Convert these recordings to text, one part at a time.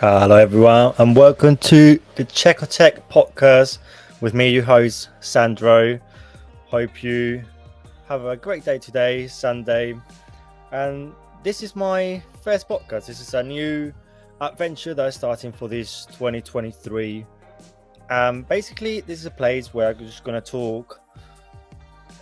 Hello, everyone, and welcome to the Checo Tech podcast with me, your host, Sandro. Hope you have a great day today, Sunday. And this is my first podcast. This is a new adventure that I'm starting for this 2023. Um, basically, this is a place where I'm just going to talk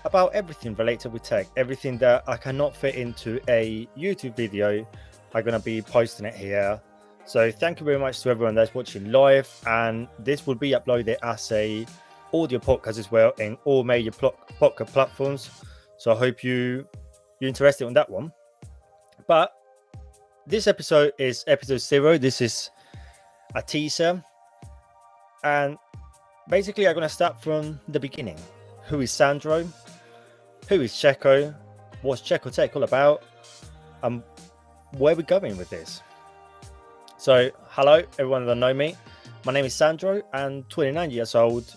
about everything related with tech, everything that I cannot fit into a YouTube video. I'm going to be posting it here so thank you very much to everyone that's watching live, and this will be uploaded as a audio podcast as well in all major podcast platforms. So I hope you you're interested on that one. But this episode is episode zero. This is a teaser, and basically I'm gonna start from the beginning. Who is Sandro? Who is Checo? What's Checo Tech all about? And where are we going with this? So, hello, everyone that know me. My name is Sandro. I'm 29 years old,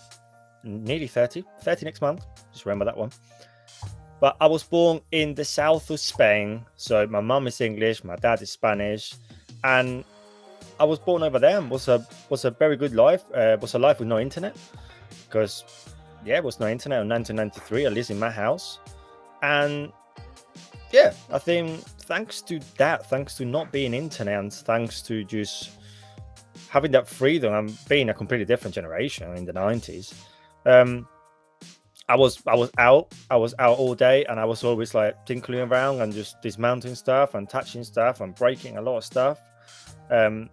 nearly 30, 30 next month. Just remember that one. But I was born in the south of Spain. So, my mum is English, my dad is Spanish. And I was born over there and was a was a very good life. Uh, was a life with no internet because yeah, it was no internet in 1993, at least in my house. And yeah, I think thanks to that, thanks to not being internet, and thanks to just having that freedom and being a completely different generation in the nineties, um, I was I was out, I was out all day, and I was always like tinkling around and just dismounting stuff and touching stuff and breaking a lot of stuff. Um,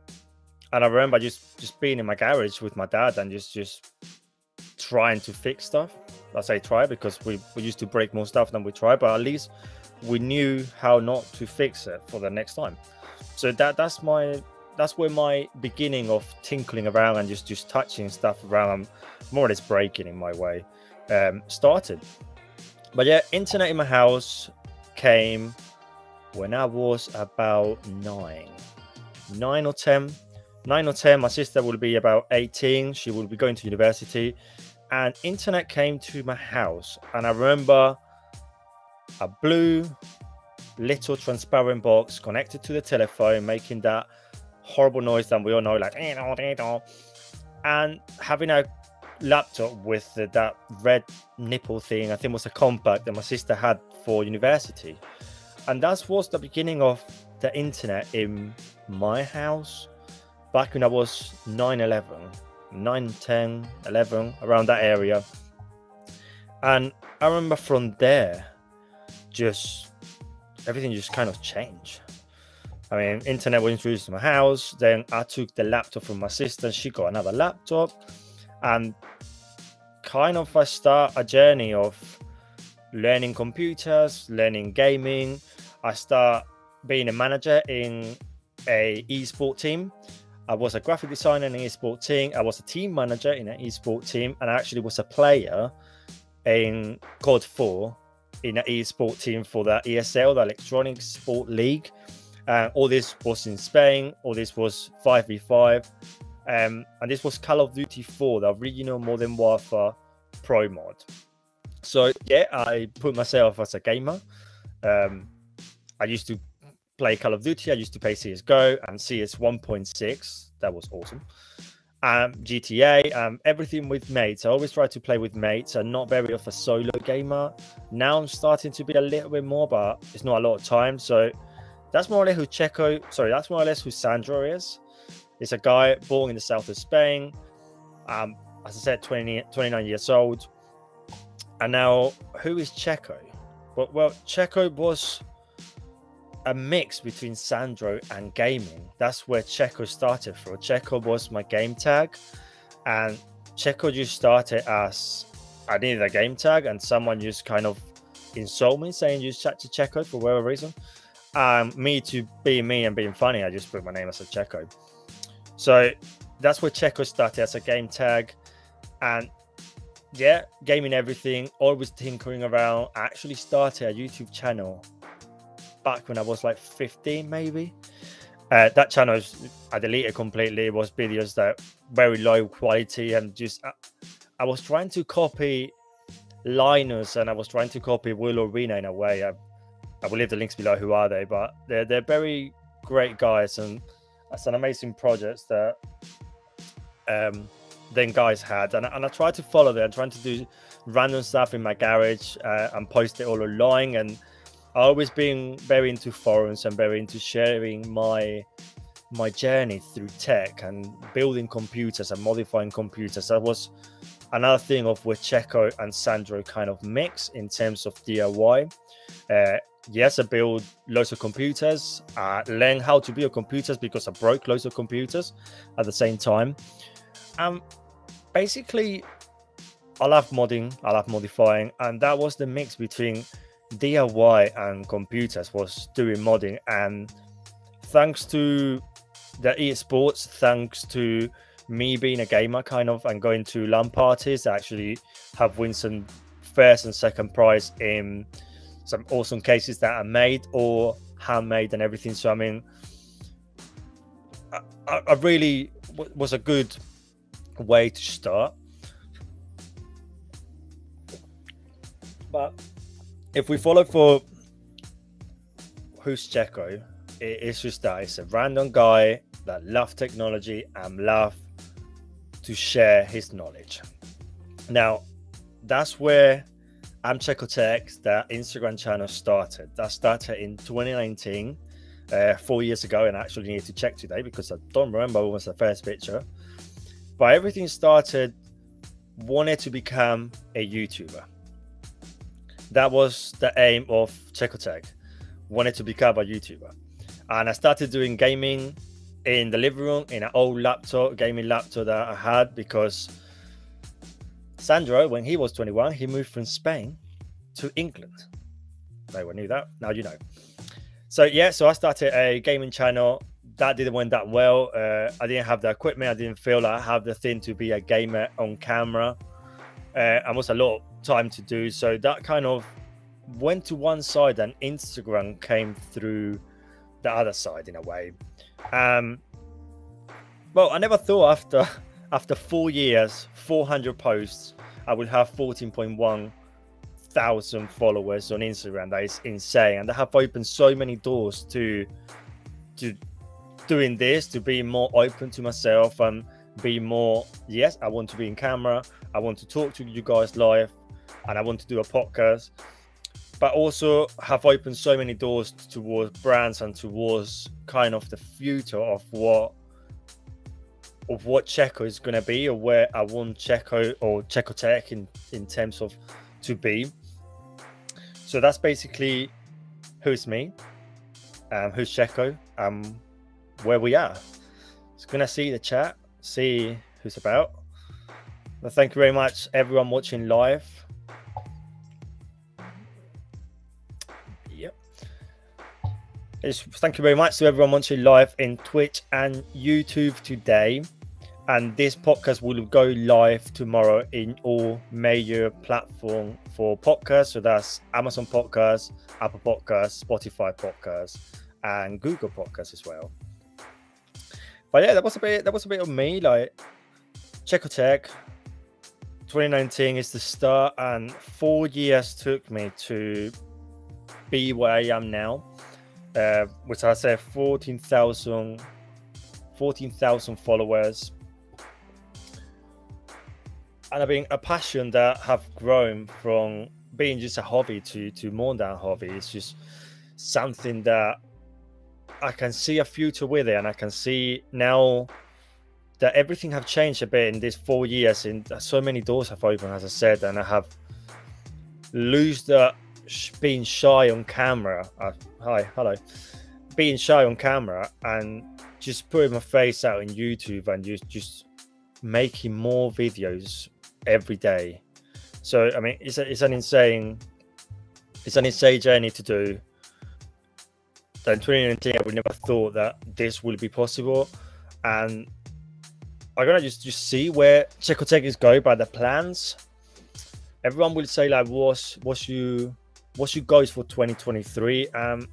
and I remember just just being in my garage with my dad and just just trying to fix stuff. I say try because we, we used to break more stuff than we try, but at least we knew how not to fix it for the next time. So that that's my that's where my beginning of tinkling around and just just touching stuff around, more or less breaking in my way, um, started. But yeah, internet in my house came when I was about nine, nine or ten, nine or ten. My sister will be about eighteen. She will be going to university, and internet came to my house, and I remember a blue little transparent box connected to the telephone, making that horrible noise that we all know, like, and having a laptop with the, that red nipple thing. I think was a Compaq that my sister had for university, and that was the beginning of the internet in my house back when I was 9 11, 9, 10, 11, around that area. And I remember from there, just everything just kind of changed. I mean, internet was introduced to my house. Then I took the laptop from my sister. She got another laptop, and kind of I start a journey of learning computers, learning gaming. I start being a manager in a esport team. I was a graphic designer in an esports team. I was a team manager in an esports team, and I actually was a player in COD 4 in an esports team for the ESL, the Electronic Sport League. Uh, all this was in Spain. All this was 5v5. Um, and this was Call of Duty 4, the original Modern Warfare Pro mod. So, yeah, I put myself as a gamer. Um, I used to play Call of Duty. I used to play CSGO and CS 1.6. That was awesome um, GTA, um, everything with mates. I always try to play with mates. I'm not very of a solo gamer. Now I'm starting to be a little bit more, but it's not a lot of time. So that's more or less who Checo, sorry, that's more or less who Sandro is. He's a guy born in the south of Spain. Um, as I said, 20, 29 years old. And now, who is Checo? Well, well, Checo was a mix between Sandro and gaming. That's where Checo started from. Checo was my game tag, and Checo just started as I needed a game tag, and someone just kind of insult me saying use chat to Checo for whatever reason. Um, me to be me and being funny, I just put my name as a Checo. So that's where Checo started as a game tag, and yeah, gaming everything, always tinkering around. I actually started a YouTube channel back when I was like 15, maybe. Uh, that channel is, I deleted completely. It was videos that very low quality and just uh, I was trying to copy Linus and I was trying to copy Will Arena in a way. I, I will leave the links below. Who are they? But they're they're very great guys and that's an amazing project that um, then guys had, and, and I tried to follow them, trying to do random stuff in my garage uh, and post it all online. And I always been very into forums and very into sharing my my journey through tech and building computers and modifying computers. That was another thing of where Checo and Sandro kind of mix in terms of DIY. Uh, yes, I build loads of computers, uh, learn how to build computers because I broke loads of computers at the same time. Um, basically, I love modding, I love modifying, and that was the mix between DIY and computers was doing modding. And thanks to the esports, thanks to me being a gamer, kind of, and going to LAN parties, I actually have won some first and second prize in some awesome cases that are made or handmade and everything. So I mean, I, I really was a good way to start. But if we follow for who's Checo, it's just that it's a random guy that love technology and love to share his knowledge. Now, that's where I'm Checo Tech, the Instagram channel started. That started in 2019, uh, four years ago, and I actually need to check today because I don't remember what was the first picture. But everything started wanted to become a YouTuber. That was the aim of Checotech. Wanted to become a YouTuber. And I started doing gaming in the living room in an old laptop, gaming laptop that I had because Sandro, when he was 21, he moved from Spain to England. No one knew that. Now you know. So yeah, so I started a gaming channel that didn't went that well. Uh, I didn't have the equipment. I didn't feel like I have the thing to be a gamer on camera. Uh, and was a lot time to do. So that kind of went to one side, and Instagram came through the other side in a way. Um, well, I never thought after after four years, 400 posts, I would have 14.1 thousand followers on Instagram. That is insane, and they have opened so many doors to to doing this to be more open to myself and be more yes i want to be in camera i want to talk to you guys live and i want to do a podcast but also have opened so many doors towards brands and towards kind of the future of what of what Checo is going to be or where I want Checo or Checo Tech in, in terms of to be. So that's basically who's me, um, who's Checo, um, where we are. It's gonna see the chat, see who's about. But thank you very much, everyone watching live. Thank you very much to everyone watching live in Twitch and YouTube today. And this podcast will go live tomorrow in all major platform for podcasts. So that's Amazon Podcasts, Apple Podcasts, Spotify Podcasts, and Google Podcasts as well but yeah, that was a bit that was a bit of me. Like Checo Tech 2019 is the start, and four years took me to be where I am now. Uh, which I say 14,000 14,000 followers. And I've been a passion that have grown from being just a hobby to to more than a hobby. It's just something that I can see a future with it, and I can see now that everything have changed a bit in these four years. And so many doors have opened, as I said, and I have lose the being shy on camera. Uh, hi, hello, being shy on camera and just putting my face out on YouTube and just just making more videos every day. So I mean, it's a, it's an insane it's an insane journey to do in 2019, I would never thought that this would be possible, and I'm gonna just just see where Checotech is going by the plans. Everyone will say like, "What's what's you what's your goals for 2023?" Um,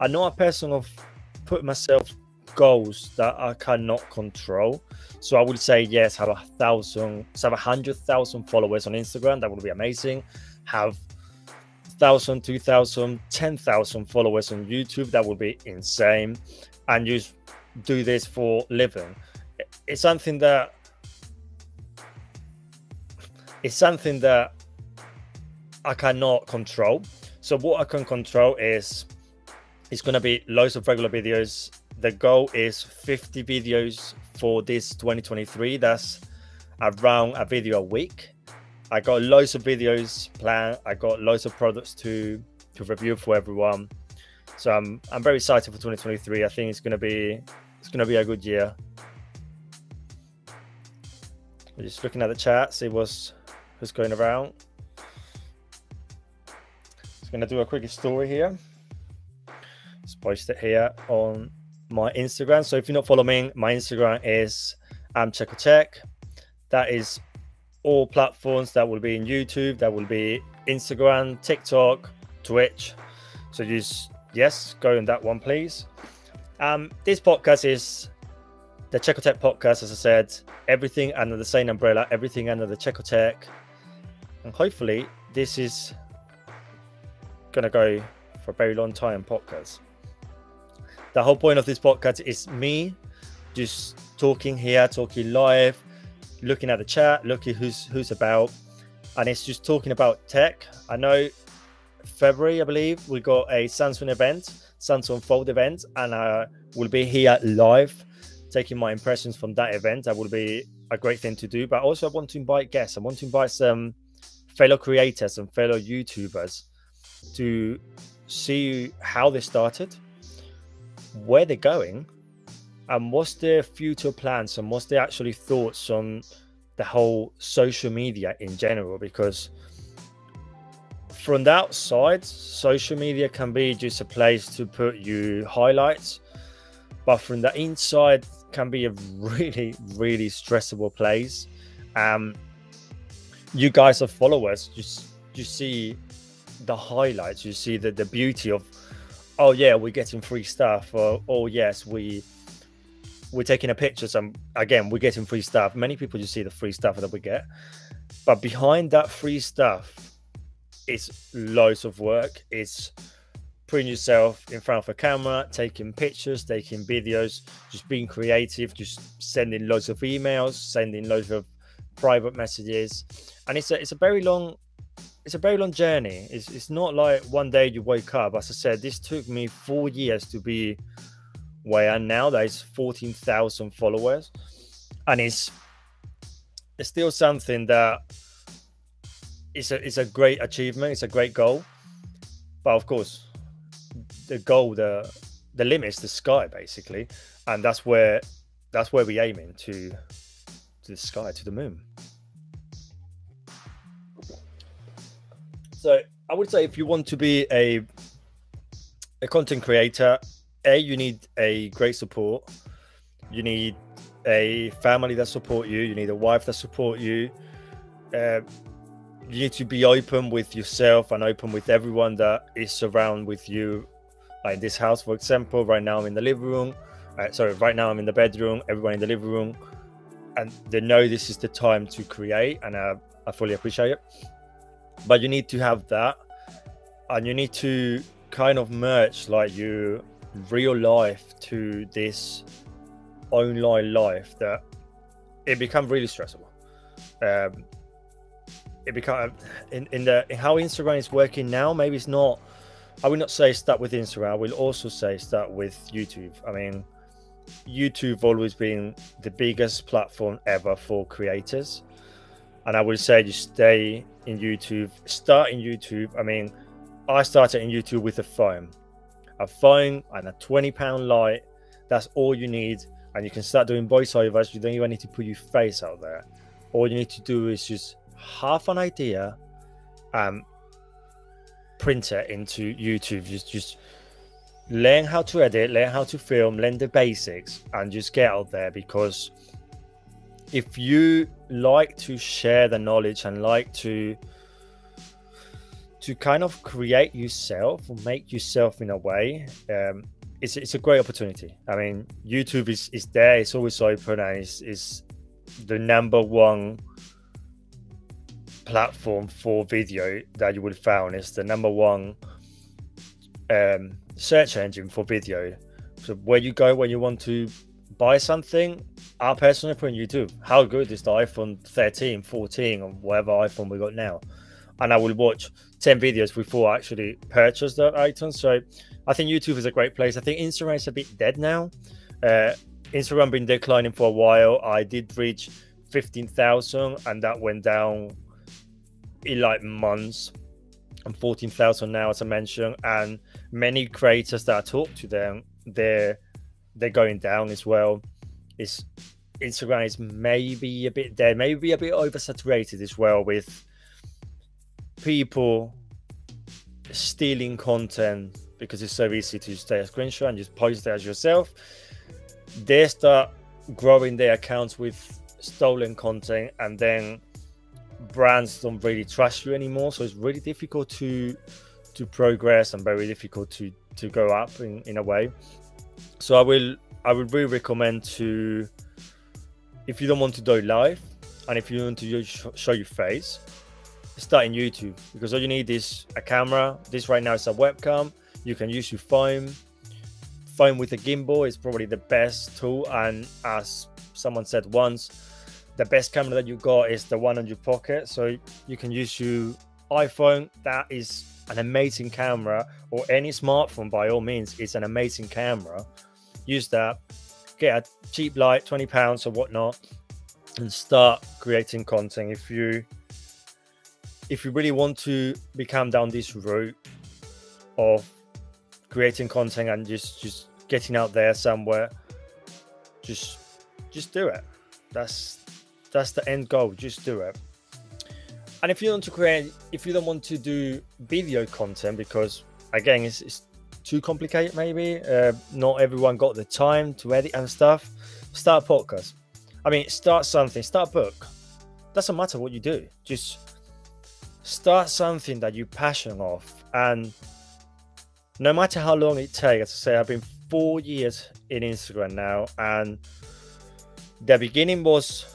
I know a person of put myself goals that I cannot control. So I would say yes, have a thousand, have a hundred thousand followers on Instagram. That would be amazing. Have thousand, two thousand, ten thousand followers on YouTube. That would be insane. And just do this for living. It's something that it's something that I cannot control. So what I can control is it's to be loads of regular videos. The goal is 50 videos for this 2023. That's around a video a week. I got loads of videos planned. I got loads of products to to review for everyone. So I'm I'm very excited for 2023. I think it's gonna be it's gonna be a good year. Just looking at the chat, see what's who's going around. Just gonna do a quick story here. Let's post it here on my Instagram. So if you're not following, my Instagram is am check. That is all platforms that will be in YouTube, that will be Instagram, TikTok, Twitch. So just yes, go in that one, please. Um, this podcast is the Checotech podcast, as I said, everything under the same umbrella, everything under the Checotech. And hopefully, this is going to go for a very long time podcast. The whole point of this podcast is me just talking here, talking live, looking at the chat, looking who's who's about, and it's just talking about tech. I know February, I believe, we got a Samsung event, Samsung Fold event, and I will be here live taking my impressions from that event. That will be a great thing to do. But also, I want to invite guests. I want to invite some fellow creators and fellow YouTubers to see how they started, where they're going, and what's their future plans and what's their actually thoughts on the whole social media in general. Because from the outside, social media can be just a place to put you highlights, but from the inside, can be a really, really stressful place. Um, you guys are followers, just you see the highlights, you see the, the beauty of, oh yeah, we're getting free stuff, or oh yes, we we're taking a picture. So again, we're getting free stuff. Many people just see the free stuff that we get, but behind that free stuff, it's loads of work. It's putting yourself in front of a camera, taking pictures, taking videos, just being creative, just sending loads of emails, sending loads of private messages, and it's a it's a very long it's a very long journey. It's it's not like one day you wake up. As I said, this took me four years to be where I am now. That is fourteen thousand followers, and it's it's still something that it's a it's a great achievement. It's a great goal, but of course, the goal, the the limit is the sky, basically, and that's where that's where we aiming to to the sky, to the moon. So I would say if you want to be a a content creator, a you need a great support. You need a family that support you. You need a wife that support you. Uh, you need to be open with yourself and open with everyone that is around with you. Like in this house, for example, right now I'm in the living room. Uh, sorry, right now I'm in the bedroom. Everyone in the living room, and they know this is the time to create, and I, I fully appreciate it. But you need to have that, and you need to kind of merge like your real life to this online life that it becomes really stressful. Um, it become in, in the in how Instagram is working now. Maybe it's not. I would not say start with Instagram. I will also say start with YouTube. I mean, YouTube always been the biggest platform ever for creators, and I would say just stay in YouTube. Start in YouTube. I mean, I started in YouTube with a phone, a phone and a twenty pound light. That's all you need, and you can start doing voiceovers. You don't even need to put your face out there. All you need to do is just half an idea, and print it into YouTube. Just just learn how to edit, learn how to film, learn the basics, and just get out there because if you like to share the knowledge and like to to kind of create yourself or make yourself in a way um, it's, it's a great opportunity i mean youtube is, is there it's always open and it's, it's the number one platform for video that you would found is the number one um, search engine for video. So where you go when you want to buy something, I personally put on YouTube how good is the iPhone 13, 14, or whatever iPhone we got now, and I will watch 10 videos before I actually purchase that item. So I think YouTube is a great place. I think Instagram is a bit dead now. Uh, Instagram been declining for a while. I did reach 15,000 and that went down in like months. I'm 14,000 now, as I mentioned, and many creators that I talk to them, they're they're going down as well. It's Instagram is maybe a bit dead, maybe a bit oversaturated as well with people stealing content because it's so easy to just take a screenshot and just post it as yourself. They start growing their accounts with stolen content and then brands don't really trust you anymore so it's really difficult to to progress and very difficult to to go up in, in a way so i will i would really recommend to if you don't want to do live and if you want to show your face start in youtube because all you need is a camera this right now is a webcam you can use your phone phone with a gimbal is probably the best tool and as someone said once the best camera that you got is the one on your pocket. So you can use your iPhone. That is an amazing camera, or any smartphone by all means. It's an amazing camera. Use that. Get a cheap light, twenty pounds or whatnot, and start creating content. If you if you really want to become down this route of creating content and just just getting out there somewhere, just just do it. That's that's the end goal. Just do it. And if you want to create, if you don't want to do video content, because again, it's, it's too complicated, maybe uh, not everyone got the time to edit and stuff. Start podcast. I mean, start something. Start a book. Doesn't matter what you do. Just start something that you're passionate of, and no matter how long it takes. As I say, I've been four years in Instagram now, and the beginning was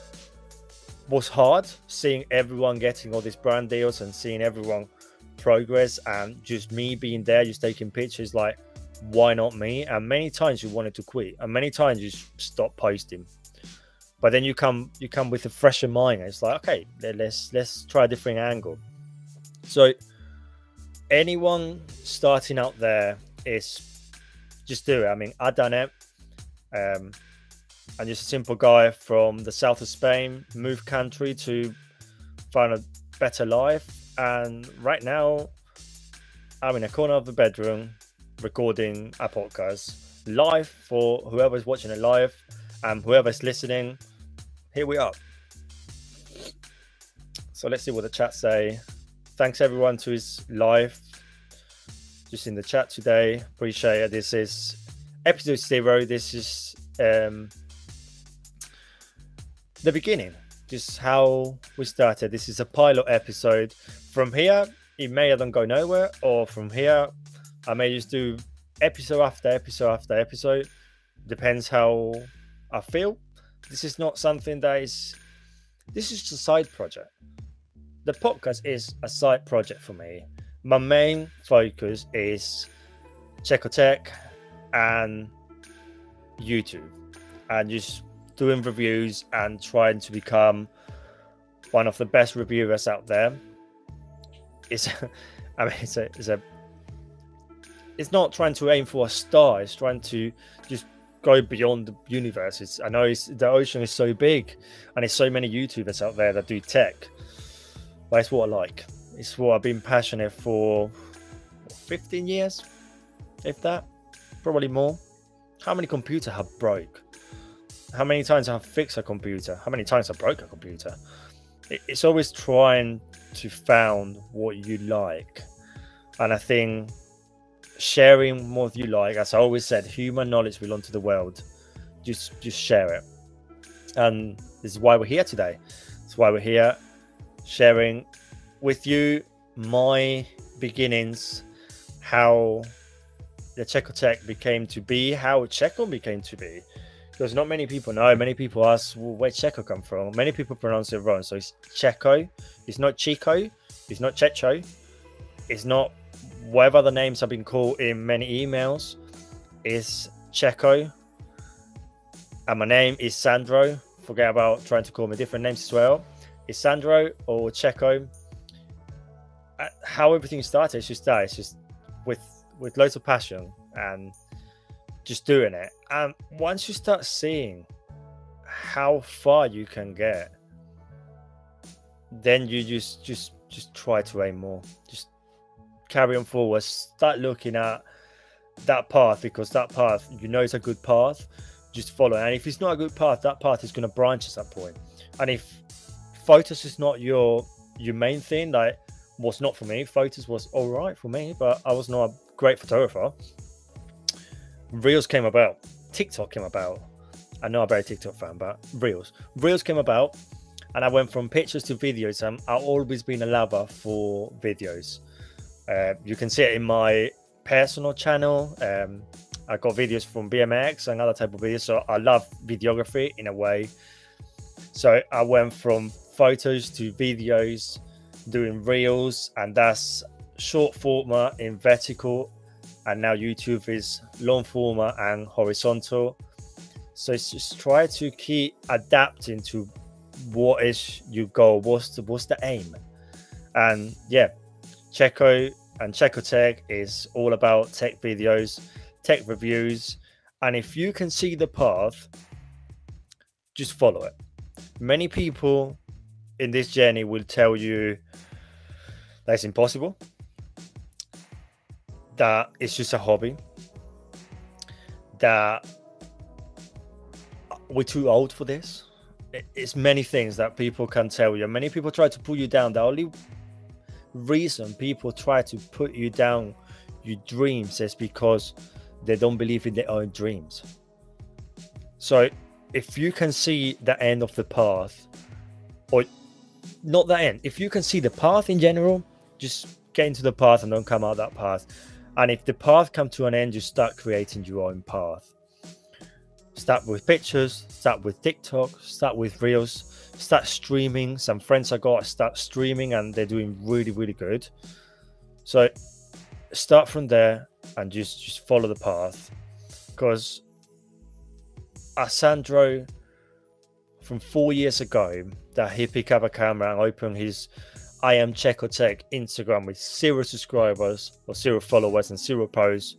was hard seeing everyone getting all these brand deals and seeing everyone progress and just me being there just taking pictures like why not me? And many times you wanted to quit and many times you stop posting. But then you come you come with a fresher mind. It's like okay let's let's try a different angle. So anyone starting out there is just do it. I mean i've done it. Um I'm just a simple guy from the south of Spain, moved country to find a better life. And right now, I'm in a corner of the bedroom recording a podcast live for whoever's watching it live and whoever's listening. Here we are. So let's see what the chat say. Thanks everyone to his live just in the chat today. Appreciate it. This is episode zero. This is um the beginning, just how we started. This is a pilot episode. From here, it may either go nowhere, or from here, I may just do episode after episode after episode. Depends how I feel. This is not something that is. This is just a side project. The podcast is a side project for me. My main focus is Tech and YouTube, and just doing reviews and trying to become one of the best reviewers out there. It's, I mean, it's a, it's a, it's not trying to aim for a star. It's trying to just go beyond the universe. It's, I know it's, the ocean is so big, and there's so many YouTubers out there that do tech. But it's what I like. It's what I've been passionate for 15 years, if that, probably more. How many computers have broke? how many times I've fixed a computer, how many times I broke a computer. It's always trying to found what you like, and I think sharing what you like, as I always said, human knowledge belongs to the world. Just just share it, and this is why we're here today. It's why we're here, sharing with you my beginnings, how the Checo Tech became to be, how Checo became to be because not many people know. Many people ask, well, where Checo come from? Many people pronounce it wrong. So it's Checo. It's not Chico. It's not Checho. It's not whatever the names have been called in many emails. It's Checo. And my name is Sandro. Forget about trying to call me different names as well. It's Sandro or Checo. Uh, how everything started, it's just that. It's just with with loads of passion and just doing it. And once you start seeing how far you can get, then you just just just try to aim more. Just carry on forward. Start looking at that path because that path you know it's a good path. Just follow. And if it's not a good path, that path is going to branch at some point. And if photos is not your your main thing, like was not for me. Photos was all right for me, but I was not a great photographer. Reels came about. TikTok came about. I know I'm a very TikTok fan, but Reels. Reels came about, and I went from pictures to videos. Um, I've always been a lover for videos. Uh, you can see it in my personal channel. Um, I got videos from BMX and other type of videos. So I love videography in a way. So I went from photos to videos, doing reels, and that's short format in vertical. And now YouTube is long format and horizontal. So it's just try to keep adapting to what is your goal, what's the what's the aim. And yeah, Checo and Checo Tech is all about tech videos, tech reviews. And if you can see the path, just follow it. Many people in this journey will tell you that's impossible, that it's just a hobby, that we're too old for this. It's many things that people can tell you. Many people try to pull you down. The only reason people try to put you down your dreams is because they don't believe in their own dreams. So if you can see the end of the path, or not the end, if you can see the path in general, just get into the path and don't come out that path. And if the path come to an end, you start creating your own path. Start with pictures, start with TikTok, start with Reels, start streaming. Some friends I got start streaming and they're doing really, really good. So start from there and just just follow the path. Because Asandro from four years ago that he picked up a camera and opened his I am Checo Tech Instagram with zero subscribers or zero followers and zero posts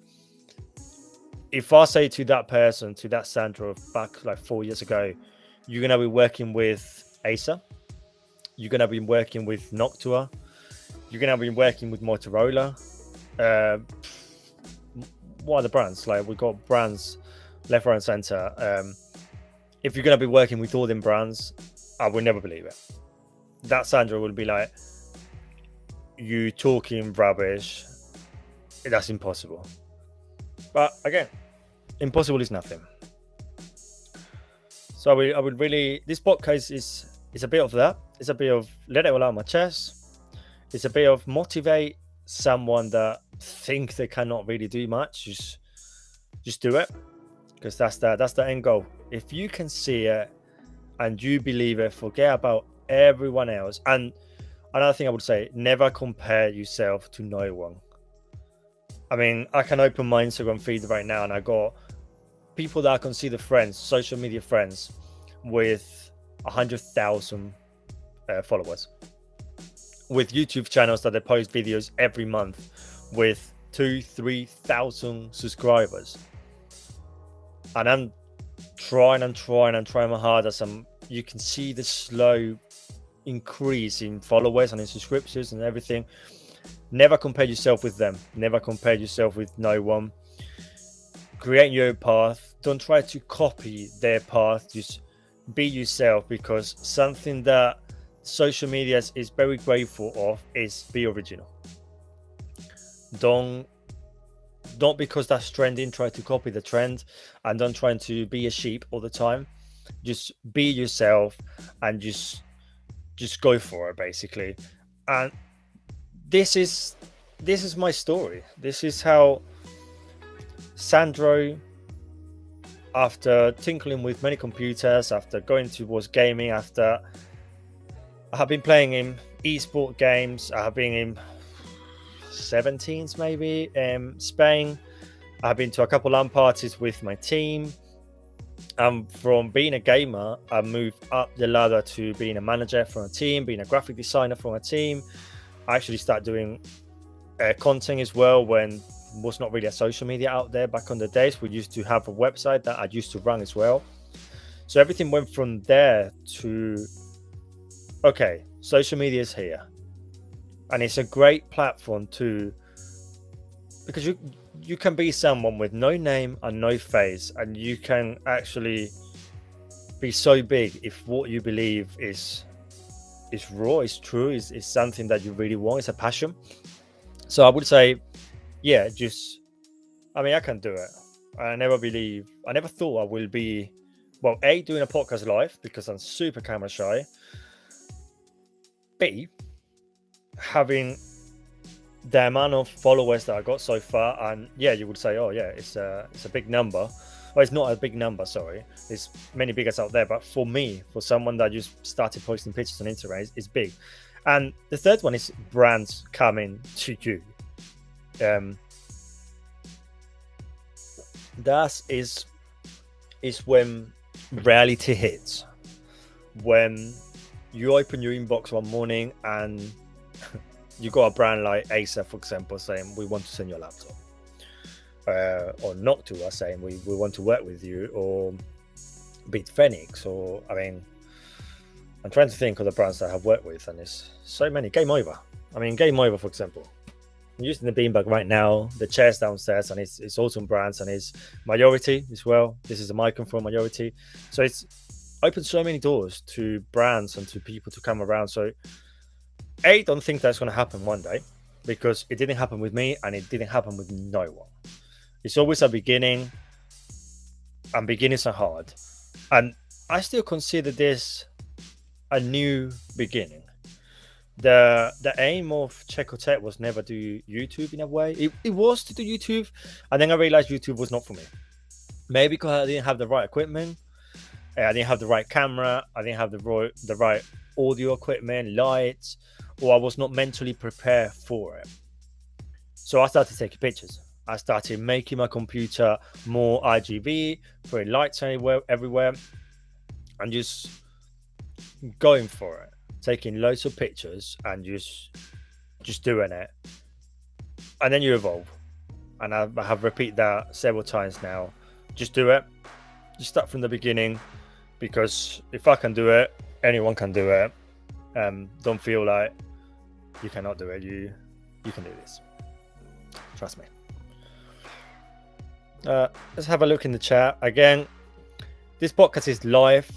if I say to that person, to that Sandro back like four years ago, you're gonna be working with Acer, you're gonna be working with Noctua, you're gonna be working with Motorola. Uh, what are the brands? Like we've got brands left, right, and center. Um, if you're gonna be working with all them brands, I would never believe it. That Sandro would be like, you talking rubbish. That's impossible. But again, impossible is nothing. So I would, I really this podcast is is a bit of that. It's a bit of let it all out of my chest. It's a bit of motivate someone that think they cannot really do much. Just just do it. Because that's the that's the end goal. If you can see it and you believe it, forget about everyone else. And another thing I would say, never compare yourself to no one. I mean, I can open my Instagram feed right now and I got people that I consider friends, social media friends, with a hundred thousand uh, followers, with YouTube channels that they post videos every month, with two, three thousand subscribers, and I'm trying and trying and trying my hardest. And you can see the slow increase in followers and in subscriptions and everything. Never compare yourself with them. Never compare yourself with no one create your path. Don't try to copy their path. Just be yourself because something that social media is very grateful of is be original. Don't don't because that's trending try to copy the trend and don't try to be a sheep all the time. Just be yourself and just just go for it basically. And this is this is my story. This is how Sandro, after tinkling with many computers, after going towards gaming, after I have been playing in esport games, I have been in 17s maybe in Spain. I've been to a couple LAN parties with my team. And from being a gamer, I moved up the ladder to being a manager for a team, being a graphic designer for a team. I actually started doing uh, content as well when was not really a social media out there back on the days. We used to have a website that I used to run as well. So everything went from there to okay, social media is here. And it's a great platform to because you you can be someone with no name and no face and you can actually be so big if what you believe is is raw, is true, is, is something that you really want, it's a passion. So I would say, yeah, just I mean I can do it. I never believe I never thought I will be well, A, doing a podcast live because I'm super camera shy. B, having the amount of followers that I got so far, and yeah, you would say, oh yeah, it's a it's a big number. Well, it's not a big number, sorry. There's many biggest out there, but for me, for someone that just started posting pictures on Instagram, it's, it's big. And the third one is brands coming to you. Um, that is is when reality hits. When you open your inbox one morning and you got a brand like Acer, for example, saying we want to send your laptop, uh, or Noctua saying we, we want to work with you, or BitFenix, or I mean, I'm trying to think of the brands that I have worked with, and there's so many. Game Over. I mean, Game Over, for example. I'm using the beanbag right now. The chairs downstairs, and it's it's awesome brands, and it's majority as well. This is a microphone majority, so it's opened so many doors to brands and to people to come around. So I don't think that's going to happen one day because it didn't happen with me and it didn't happen with no one. It's always a beginning, and beginnings are hard. And I still consider this a new beginning. The the aim of Checotech was never do YouTube in a way. It, it was to do YouTube, and then I realized YouTube was not for me. Maybe because I didn't have the right equipment, I didn't have the right camera, I didn't have the right the right audio equipment, lights, or I was not mentally prepared for it. So I started taking pictures. I started making my computer more RGB, putting lights everywhere, everywhere, and just going for it, taking loads of pictures and just just doing it. And then you evolve. And I, I have repeated that several times now. Just do it. Just start from the beginning, because if I can do it, anyone can do it. Um, don't feel like you cannot do it. You you can do this. Trust me. Uh, let's have a look in the chat again. This podcast is live.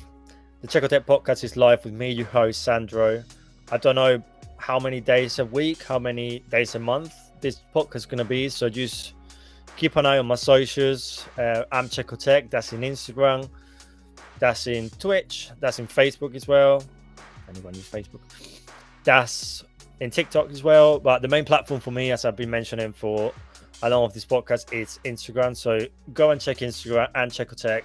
The Checotech podcast is live with me, your host Sandro. I don't know how many days a week, how many days a month this podcast is going to be. So just keep an eye on my socials. Uh, I'm Checotech. That's in Instagram. That's in Twitch. That's in Facebook as well. Anyone use Facebook? That's in TikTok as well. But the main platform for me, as I've been mentioning for a lot of this podcast, is Instagram. So go and check Instagram and Checotech.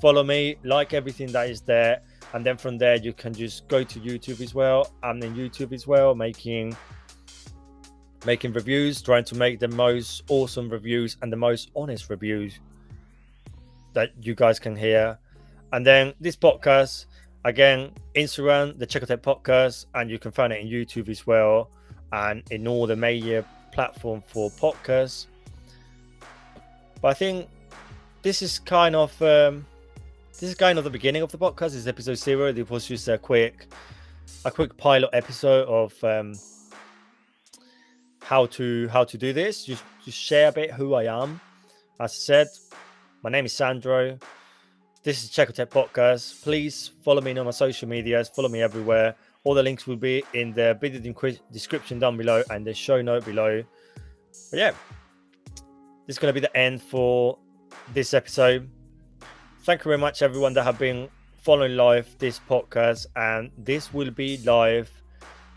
Follow me, like everything that is there. And then from there, you can just go to YouTube as well. I'm in YouTube as well, making making reviews, trying to make the most awesome reviews and the most honest reviews that you guys can hear. And then this podcast, again, Instagram, the Checotech Podcast, and you can find it in YouTube as well, and in all the major platform for podcasts. But I think this is kind of um, this is kind of the beginning of the podcast. This is episode zero. It was just a quick a quick pilot episode of um, how to how to do this. Just just share a bit who I am. As I said, my name is Sandro. This is Checotech Podcast. Please follow me on my social medias. Follow me everywhere. All the links will be in the video description down below and the show note below. But yeah, this is going to be the end for this episode. Thank you very much, everyone that have been following live this podcast. And this will be live,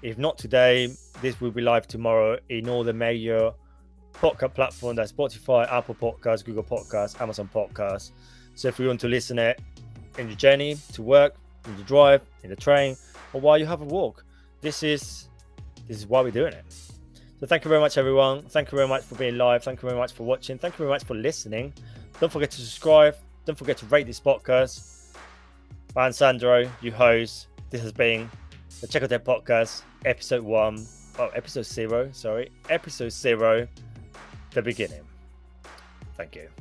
if not today, this will be live tomorrow in all the major podcast platforms like Spotify, Apple Podcasts, Google Podcasts, Amazon Podcasts. So if you want to listen it in your journey to work, in the drive, in the train, or while you have a walk, this is this is why we're doing it. So thank you very much, everyone. Thank you very much for being live. Thank you very much for watching. Thank you very much for listening. Don't forget to subscribe, Don't forget to rate this podcast. I'm Sandro, you host. This has been the Check Tech Podcast, episode one, oh, episode zero, sorry, episode zero, the beginning. Thank you.